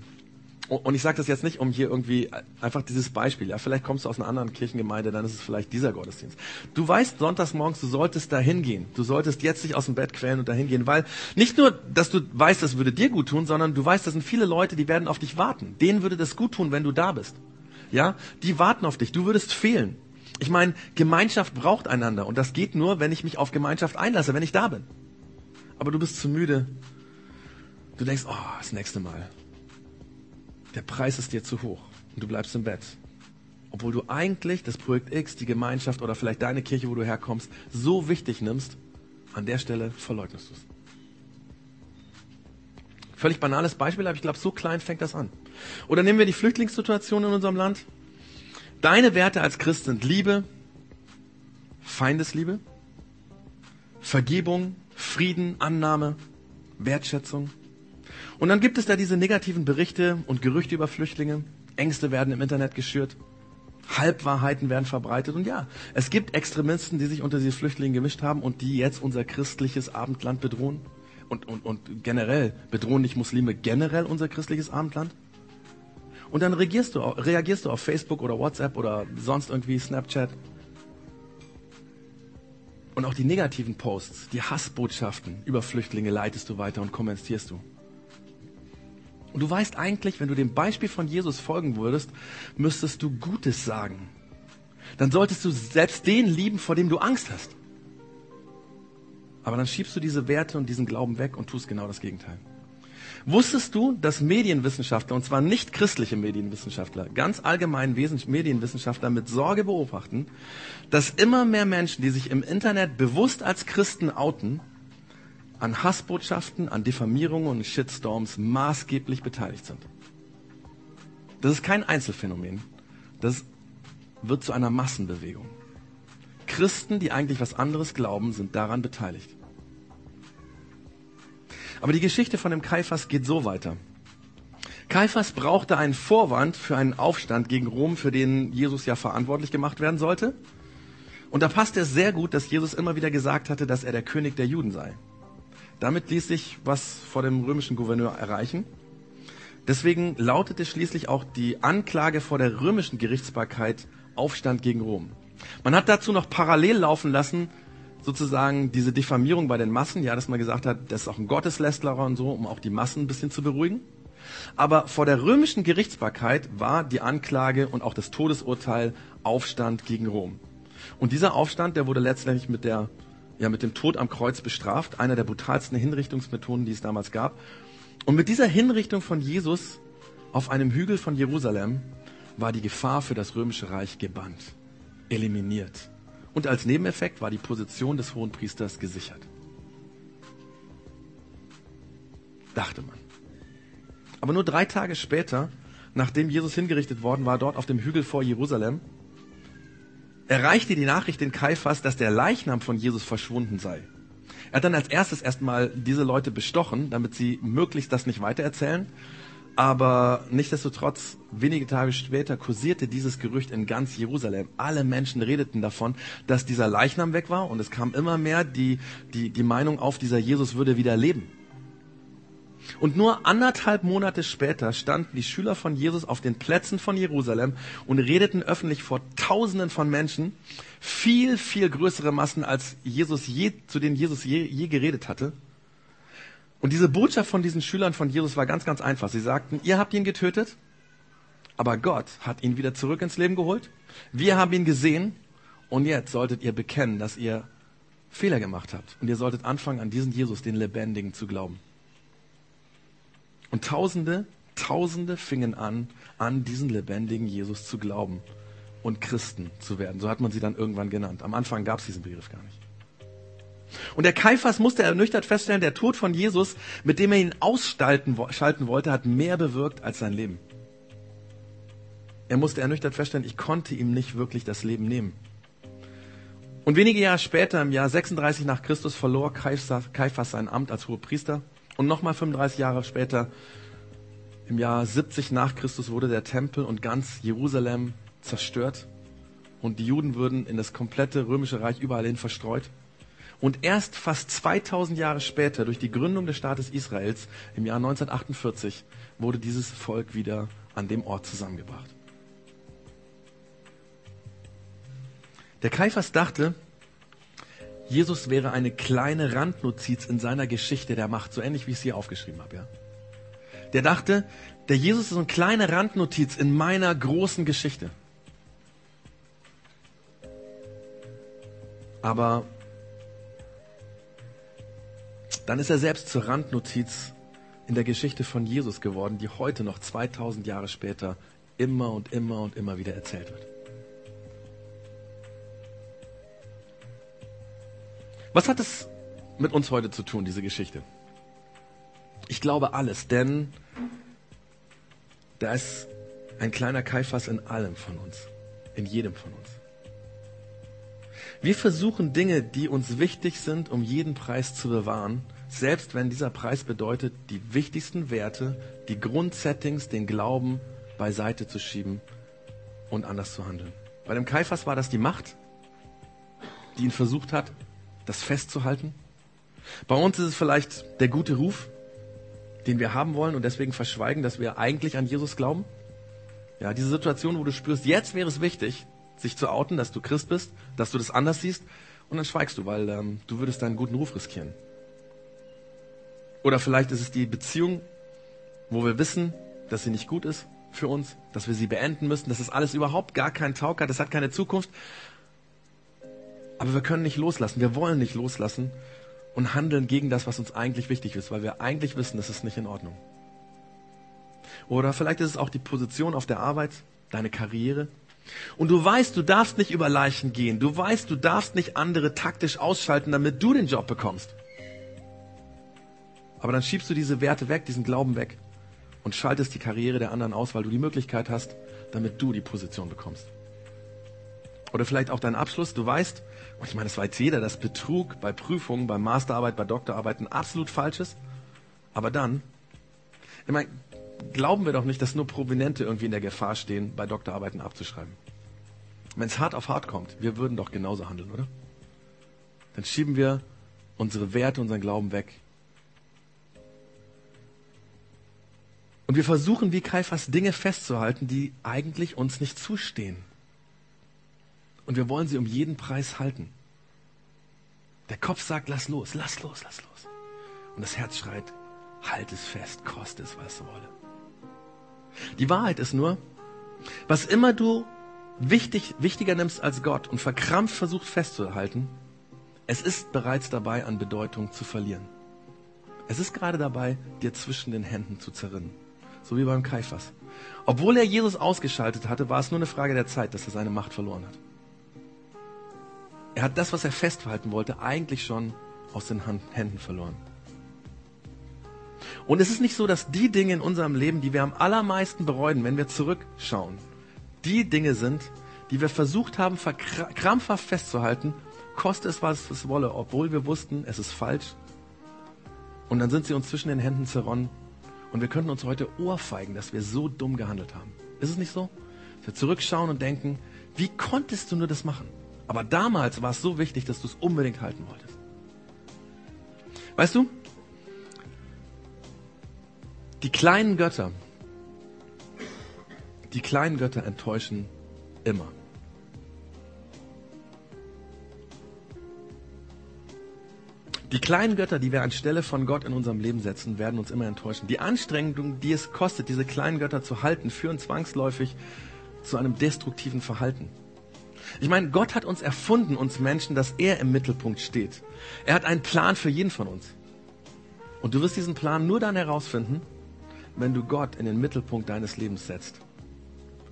Und ich sage das jetzt nicht, um hier irgendwie einfach dieses Beispiel. Ja, vielleicht kommst du aus einer anderen Kirchengemeinde, dann ist es vielleicht dieser Gottesdienst. Du weißt sonntags morgens, du solltest dahin gehen. Du solltest jetzt dich aus dem Bett quälen und dahin gehen, weil nicht nur, dass du weißt, das würde dir gut tun, sondern du weißt, das sind viele Leute, die werden auf dich warten. Denen würde das gut tun, wenn du da bist. Ja, die warten auf dich. Du würdest fehlen. Ich meine, Gemeinschaft braucht einander und das geht nur, wenn ich mich auf Gemeinschaft einlasse, wenn ich da bin. Aber du bist zu müde. Du denkst, oh, das nächste Mal der Preis ist dir zu hoch und du bleibst im Bett. Obwohl du eigentlich das Projekt X, die Gemeinschaft oder vielleicht deine Kirche, wo du herkommst, so wichtig nimmst, An der Stelle verleugnest du es. Völlig banales Beispiel, aber ich glaube, so klein fängt das an. Oder nehmen wir die Flüchtlingssituation in unserem Land. Deine Werte als Christ sind Liebe, Feindesliebe, Vergebung, Frieden, Annahme, Wertschätzung. Und dann gibt es da diese negativen Berichte und Gerüchte über Flüchtlinge. Ängste werden im Internet geschürt. Halbwahrheiten werden verbreitet. Und ja, es gibt Extremisten, die sich unter diese Flüchtlinge gemischt haben und die jetzt unser christliches Abendland bedrohen. Und, und, und generell, bedrohen nicht Muslime generell unser christliches Abendland? Und dann reagierst du, reagierst du auf Facebook oder WhatsApp oder sonst irgendwie Snapchat. Und auch die negativen Posts, die Hassbotschaften über Flüchtlinge leitest du weiter und kommentierst du. Und du weißt eigentlich, wenn du dem Beispiel von Jesus folgen würdest, müsstest du Gutes sagen. Dann solltest du selbst den lieben, vor dem du Angst hast. Aber dann schiebst du diese Werte und diesen Glauben weg und tust genau das Gegenteil. Wusstest du, dass Medienwissenschaftler, und zwar nicht christliche Medienwissenschaftler, ganz allgemein Medienwissenschaftler mit Sorge beobachten, dass immer mehr Menschen, die sich im Internet bewusst als Christen outen, an Hassbotschaften, an Diffamierungen und Shitstorms maßgeblich beteiligt sind. Das ist kein Einzelfenomen. Das wird zu einer Massenbewegung. Christen, die eigentlich was anderes glauben, sind daran beteiligt. Aber die Geschichte von dem Kaiphas geht so weiter. Kaiphas brauchte einen Vorwand für einen Aufstand gegen Rom, für den Jesus ja verantwortlich gemacht werden sollte. Und da passte es sehr gut, dass Jesus immer wieder gesagt hatte, dass er der König der Juden sei. Damit ließ sich was vor dem römischen Gouverneur erreichen. Deswegen lautete schließlich auch die Anklage vor der römischen Gerichtsbarkeit Aufstand gegen Rom. Man hat dazu noch parallel laufen lassen, sozusagen diese Diffamierung bei den Massen, ja, dass man gesagt hat, das ist auch ein Gotteslästerer und so, um auch die Massen ein bisschen zu beruhigen. Aber vor der römischen Gerichtsbarkeit war die Anklage und auch das Todesurteil Aufstand gegen Rom. Und dieser Aufstand, der wurde letztendlich mit der ja mit dem Tod am Kreuz bestraft, einer der brutalsten Hinrichtungsmethoden, die es damals gab. Und mit dieser Hinrichtung von Jesus auf einem Hügel von Jerusalem war die Gefahr für das römische Reich gebannt, eliminiert. Und als Nebeneffekt war die Position des Hohenpriesters gesichert. Dachte man. Aber nur drei Tage später, nachdem Jesus hingerichtet worden war, dort auf dem Hügel vor Jerusalem, erreichte die Nachricht den Kaiphas, dass der Leichnam von Jesus verschwunden sei. Er hat dann als erstes erstmal diese Leute bestochen, damit sie möglichst das nicht weitererzählen. Aber nichtsdestotrotz, wenige Tage später kursierte dieses Gerücht in ganz Jerusalem. Alle Menschen redeten davon, dass dieser Leichnam weg war und es kam immer mehr die, die, die Meinung auf, dieser Jesus würde wieder leben. Und nur anderthalb Monate später standen die Schüler von Jesus auf den Plätzen von Jerusalem und redeten öffentlich vor Tausenden von Menschen, viel, viel größere Massen, als Jesus je, zu denen Jesus je, je geredet hatte. Und diese Botschaft von diesen Schülern von Jesus war ganz, ganz einfach. Sie sagten, ihr habt ihn getötet, aber Gott hat ihn wieder zurück ins Leben geholt. Wir haben ihn gesehen und jetzt solltet ihr bekennen, dass ihr Fehler gemacht habt. Und ihr solltet anfangen, an diesen Jesus, den Lebendigen, zu glauben. Und Tausende, Tausende fingen an, an diesen lebendigen Jesus zu glauben und Christen zu werden. So hat man sie dann irgendwann genannt. Am Anfang gab es diesen Begriff gar nicht. Und der Kaiphas musste ernüchtert feststellen, der Tod von Jesus, mit dem er ihn ausschalten wollte, hat mehr bewirkt als sein Leben. Er musste ernüchtert feststellen, ich konnte ihm nicht wirklich das Leben nehmen. Und wenige Jahre später, im Jahr 36 nach Christus, verlor Kaiphas sein Amt als Hohepriester. Und nochmal 35 Jahre später, im Jahr 70 nach Christus, wurde der Tempel und ganz Jerusalem zerstört. Und die Juden wurden in das komplette römische Reich überall hin verstreut. Und erst fast 2000 Jahre später, durch die Gründung des Staates Israels im Jahr 1948, wurde dieses Volk wieder an dem Ort zusammengebracht. Der Kaiphas dachte, Jesus wäre eine kleine Randnotiz in seiner Geschichte der Macht, so ähnlich wie ich es hier aufgeschrieben habe. Ja? Der dachte, der Jesus ist eine kleine Randnotiz in meiner großen Geschichte. Aber dann ist er selbst zur Randnotiz in der Geschichte von Jesus geworden, die heute noch 2000 Jahre später immer und immer und immer wieder erzählt wird. Was hat es mit uns heute zu tun, diese Geschichte? Ich glaube alles, denn da ist ein kleiner Kaiphas in allem von uns, in jedem von uns. Wir versuchen Dinge, die uns wichtig sind, um jeden Preis zu bewahren, selbst wenn dieser Preis bedeutet, die wichtigsten Werte, die Grundsettings, den Glauben beiseite zu schieben und anders zu handeln. Bei dem Kaiphas war das die Macht, die ihn versucht hat, das festzuhalten. Bei uns ist es vielleicht der gute Ruf, den wir haben wollen und deswegen verschweigen, dass wir eigentlich an Jesus glauben. Ja, diese Situation, wo du spürst, jetzt wäre es wichtig, sich zu outen, dass du Christ bist, dass du das anders siehst und dann schweigst du, weil ähm, du würdest deinen guten Ruf riskieren. Oder vielleicht ist es die Beziehung, wo wir wissen, dass sie nicht gut ist für uns, dass wir sie beenden müssen, dass es alles überhaupt gar keinen Taug hat, es hat keine Zukunft. Aber wir können nicht loslassen, wir wollen nicht loslassen und handeln gegen das, was uns eigentlich wichtig ist, weil wir eigentlich wissen, das ist nicht in Ordnung. Oder vielleicht ist es auch die Position auf der Arbeit, deine Karriere. Und du weißt, du darfst nicht über Leichen gehen. Du weißt, du darfst nicht andere taktisch ausschalten, damit du den Job bekommst. Aber dann schiebst du diese Werte weg, diesen Glauben weg und schaltest die Karriere der anderen aus, weil du die Möglichkeit hast, damit du die Position bekommst. Oder vielleicht auch dein Abschluss. Du weißt, und ich meine, das weiß jeder, dass Betrug bei Prüfungen, bei Masterarbeit, bei Doktorarbeiten absolut falsch ist. Aber dann, ich meine, glauben wir doch nicht, dass nur Prominente irgendwie in der Gefahr stehen, bei Doktorarbeiten abzuschreiben. Wenn es hart auf hart kommt, wir würden doch genauso handeln, oder? Dann schieben wir unsere Werte, unseren Glauben weg. Und wir versuchen, wie Kaiphas, Dinge festzuhalten, die eigentlich uns nicht zustehen. Und wir wollen sie um jeden Preis halten. Der Kopf sagt, lass los, lass los, lass los. Und das Herz schreit, halt es fest, koste es, was wolle. Die Wahrheit ist nur, was immer du wichtig, wichtiger nimmst als Gott und verkrampft versucht festzuhalten, es ist bereits dabei, an Bedeutung zu verlieren. Es ist gerade dabei, dir zwischen den Händen zu zerrinnen. So wie beim Kaiphas. Obwohl er Jesus ausgeschaltet hatte, war es nur eine Frage der Zeit, dass er seine Macht verloren hat. Er hat das, was er festhalten wollte, eigentlich schon aus den Händen verloren. Und es ist nicht so, dass die Dinge in unserem Leben, die wir am allermeisten bereuen, wenn wir zurückschauen, die Dinge sind, die wir versucht haben, krampfhaft festzuhalten, koste es, was es wolle, obwohl wir wussten, es ist falsch. Und dann sind sie uns zwischen den Händen zerronnen. Und wir könnten uns heute ohrfeigen, dass wir so dumm gehandelt haben. Ist es nicht so? Dass wir zurückschauen und denken, wie konntest du nur das machen? Aber damals war es so wichtig, dass du es unbedingt halten wolltest. Weißt du, die kleinen Götter, die kleinen Götter enttäuschen immer. Die kleinen Götter, die wir anstelle von Gott in unserem Leben setzen, werden uns immer enttäuschen. Die Anstrengung, die es kostet, diese kleinen Götter zu halten, führen zwangsläufig zu einem destruktiven Verhalten. Ich meine, Gott hat uns erfunden, uns Menschen, dass er im Mittelpunkt steht. Er hat einen Plan für jeden von uns. Und du wirst diesen Plan nur dann herausfinden, wenn du Gott in den Mittelpunkt deines Lebens setzt.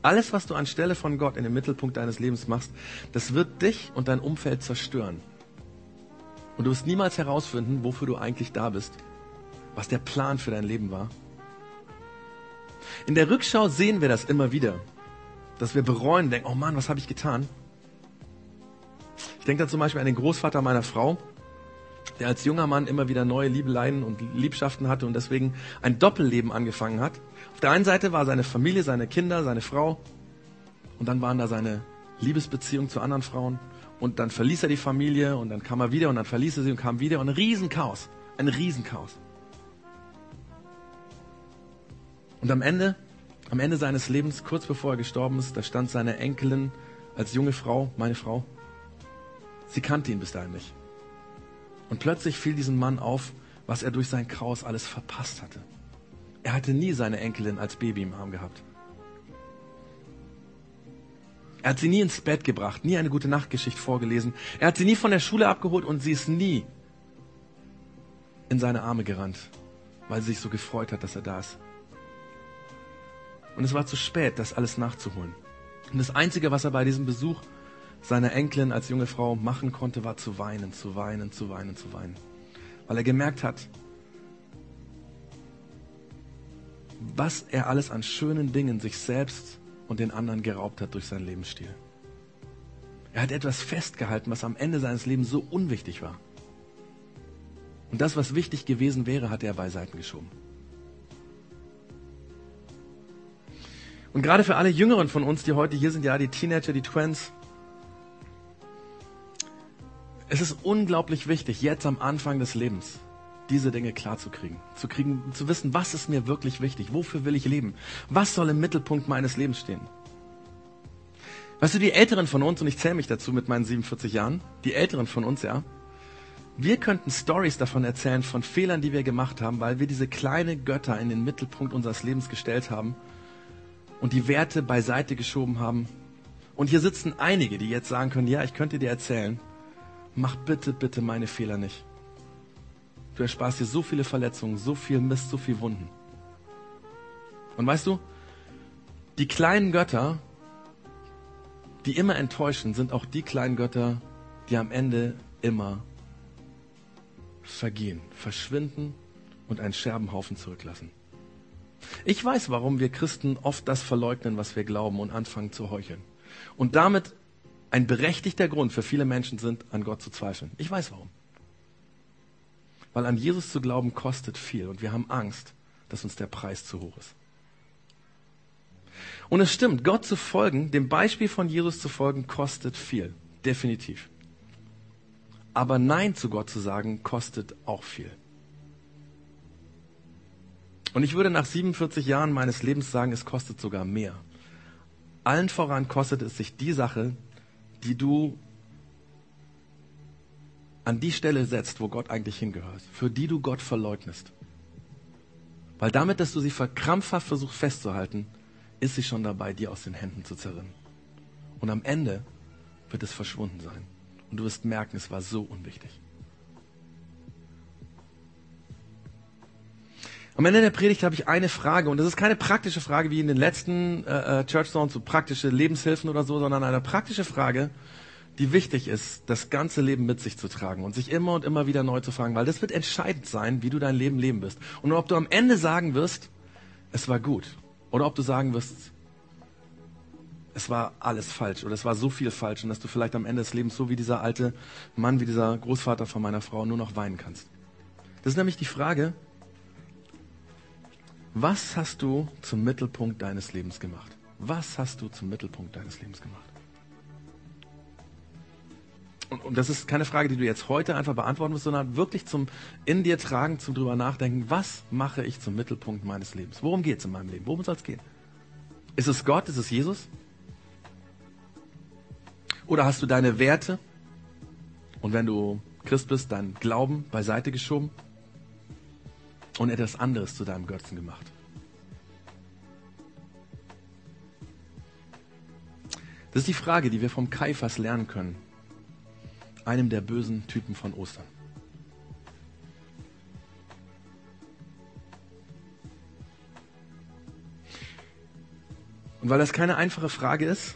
Alles, was du anstelle von Gott in den Mittelpunkt deines Lebens machst, das wird dich und dein Umfeld zerstören. Und du wirst niemals herausfinden, wofür du eigentlich da bist, was der Plan für dein Leben war. In der Rückschau sehen wir das immer wieder, dass wir bereuen, denken, oh Mann, was habe ich getan? Ich denke da zum Beispiel an den Großvater meiner Frau, der als junger Mann immer wieder neue Liebeleien und Liebschaften hatte und deswegen ein Doppelleben angefangen hat. Auf der einen Seite war seine Familie, seine Kinder, seine Frau und dann waren da seine Liebesbeziehungen zu anderen Frauen und dann verließ er die Familie und dann kam er wieder und dann verließ er sie und kam wieder und ein Riesenchaos, ein Riesenchaos. Und am Ende, am Ende seines Lebens, kurz bevor er gestorben ist, da stand seine Enkelin als junge Frau, meine Frau, Sie kannte ihn bis dahin nicht. Und plötzlich fiel diesem Mann auf, was er durch sein Chaos alles verpasst hatte. Er hatte nie seine Enkelin als Baby im Arm gehabt. Er hat sie nie ins Bett gebracht, nie eine gute Nachtgeschichte vorgelesen. Er hat sie nie von der Schule abgeholt und sie ist nie in seine Arme gerannt, weil sie sich so gefreut hat, dass er da ist. Und es war zu spät, das alles nachzuholen. Und das Einzige, was er bei diesem Besuch seiner Enkelin als junge Frau machen konnte, war zu weinen, zu weinen, zu weinen, zu weinen. weil er gemerkt hat, was er alles an schönen Dingen sich selbst und den anderen geraubt hat durch seinen Lebensstil. Er hat etwas festgehalten, was am Ende seines Lebens so unwichtig war. Und das, was wichtig gewesen wäre, hat er beiseite geschoben. Und gerade für alle Jüngeren von uns, die heute hier sind, ja, die Teenager, die Twins, es ist unglaublich wichtig, jetzt am Anfang des Lebens diese Dinge klar zu kriegen, zu kriegen, zu wissen, was ist mir wirklich wichtig, wofür will ich leben, was soll im Mittelpunkt meines Lebens stehen. Weißt du, die Älteren von uns, und ich zähle mich dazu mit meinen 47 Jahren, die Älteren von uns, ja, wir könnten Stories davon erzählen, von Fehlern, die wir gemacht haben, weil wir diese kleine Götter in den Mittelpunkt unseres Lebens gestellt haben und die Werte beiseite geschoben haben. Und hier sitzen einige, die jetzt sagen können, ja, ich könnte dir erzählen, mach bitte, bitte meine Fehler nicht. Du ersparst dir so viele Verletzungen, so viel Mist, so viel Wunden. Und weißt du, die kleinen Götter, die immer enttäuschen, sind auch die kleinen Götter, die am Ende immer vergehen, verschwinden und einen Scherbenhaufen zurücklassen. Ich weiß, warum wir Christen oft das verleugnen, was wir glauben und anfangen zu heucheln. Und damit ein berechtigter Grund für viele Menschen sind, an Gott zu zweifeln. Ich weiß warum. Weil an Jesus zu glauben kostet viel und wir haben Angst, dass uns der Preis zu hoch ist. Und es stimmt, Gott zu folgen, dem Beispiel von Jesus zu folgen, kostet viel. Definitiv. Aber Nein zu Gott zu sagen, kostet auch viel. Und ich würde nach 47 Jahren meines Lebens sagen, es kostet sogar mehr. Allen voran kostet es sich die Sache, die du an die Stelle setzt, wo Gott eigentlich hingehört, für die du Gott verleugnest. Weil damit, dass du sie verkrampfhaft versuchst festzuhalten, ist sie schon dabei, dir aus den Händen zu zerrinnen. Und am Ende wird es verschwunden sein. Und du wirst merken, es war so unwichtig. Am Ende der Predigt habe ich eine Frage und das ist keine praktische Frage wie in den letzten äh, äh Church Zones, so praktische Lebenshilfen oder so, sondern eine praktische Frage, die wichtig ist, das ganze Leben mit sich zu tragen und sich immer und immer wieder neu zu fragen, weil das wird entscheidend sein, wie du dein Leben leben wirst. Und ob du am Ende sagen wirst, es war gut, oder ob du sagen wirst, es war alles falsch oder es war so viel falsch und dass du vielleicht am Ende des Lebens so wie dieser alte Mann, wie dieser Großvater von meiner Frau nur noch weinen kannst. Das ist nämlich die Frage, was hast du zum Mittelpunkt deines Lebens gemacht? Was hast du zum Mittelpunkt deines Lebens gemacht? Und, und, das ist keine Frage, die du jetzt heute einfach beantworten musst, sondern wirklich zum in dir tragen, zum drüber nachdenken, was mache ich zum Mittelpunkt meines Lebens? Worum geht es in meinem Leben? Worum soll es gehen? Ist es Gott? Ist es Jesus? Oder hast du deine Werte und wenn du Christ bist, deinen Glauben beiseite geschoben und etwas anderes zu deinem Götzen gemacht? Das ist die Frage, die wir vom Kaiphas lernen können einem der bösen Typen von Ostern. Und weil das keine einfache Frage ist,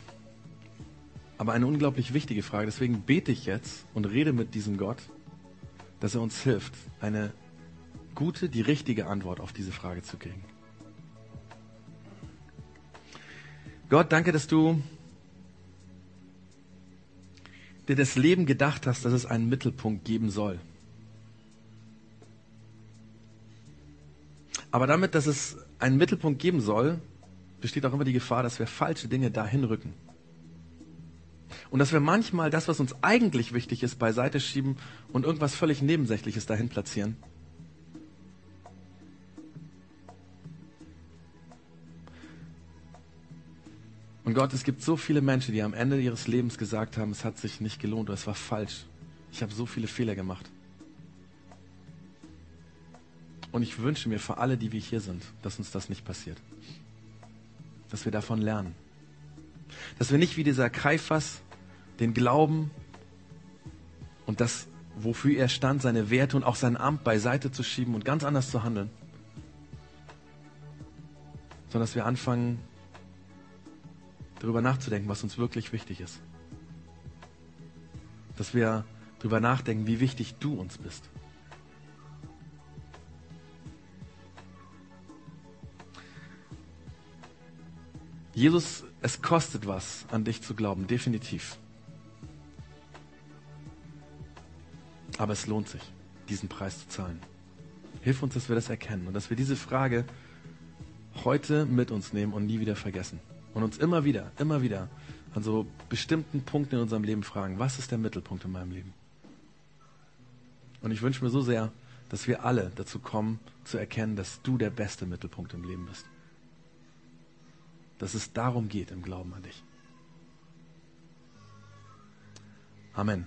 aber eine unglaublich wichtige Frage, deswegen bete ich jetzt und rede mit diesem Gott, dass er uns hilft, eine gute, die richtige Antwort auf diese Frage zu kriegen. Gott, danke, dass du dir das Leben gedacht hast, dass es einen Mittelpunkt geben soll. Aber damit, dass es einen Mittelpunkt geben soll, besteht auch immer die Gefahr, dass wir falsche Dinge dahin rücken. Und dass wir manchmal das, was uns eigentlich wichtig ist, beiseite schieben und irgendwas völlig Nebensächliches dahin platzieren. Und Gott, es gibt so viele Menschen, die am Ende ihres Lebens gesagt haben, es hat sich nicht gelohnt oder es war falsch. Ich habe so viele Fehler gemacht. Und ich wünsche mir für alle, die wir hier sind, dass uns das nicht passiert. Dass wir davon lernen. Dass wir nicht wie dieser Kaiphas den Glauben und das, wofür er stand, seine Werte und auch sein Amt beiseite zu schieben und ganz anders zu handeln. Sondern dass wir anfangen, darüber nachzudenken, was uns wirklich wichtig ist. Dass wir darüber nachdenken, wie wichtig du uns bist. Jesus, es kostet was, an dich zu glauben, definitiv. Aber es lohnt sich, diesen Preis zu zahlen. Hilf uns, dass wir das erkennen und dass wir diese Frage heute mit uns nehmen und nie wieder vergessen. Und uns immer wieder, immer wieder an so bestimmten Punkten in unserem Leben fragen, was ist der Mittelpunkt in meinem Leben? Und ich wünsche mir so sehr, dass wir alle dazu kommen, zu erkennen, dass du der beste Mittelpunkt im Leben bist. Dass es darum geht im Glauben an dich. Amen.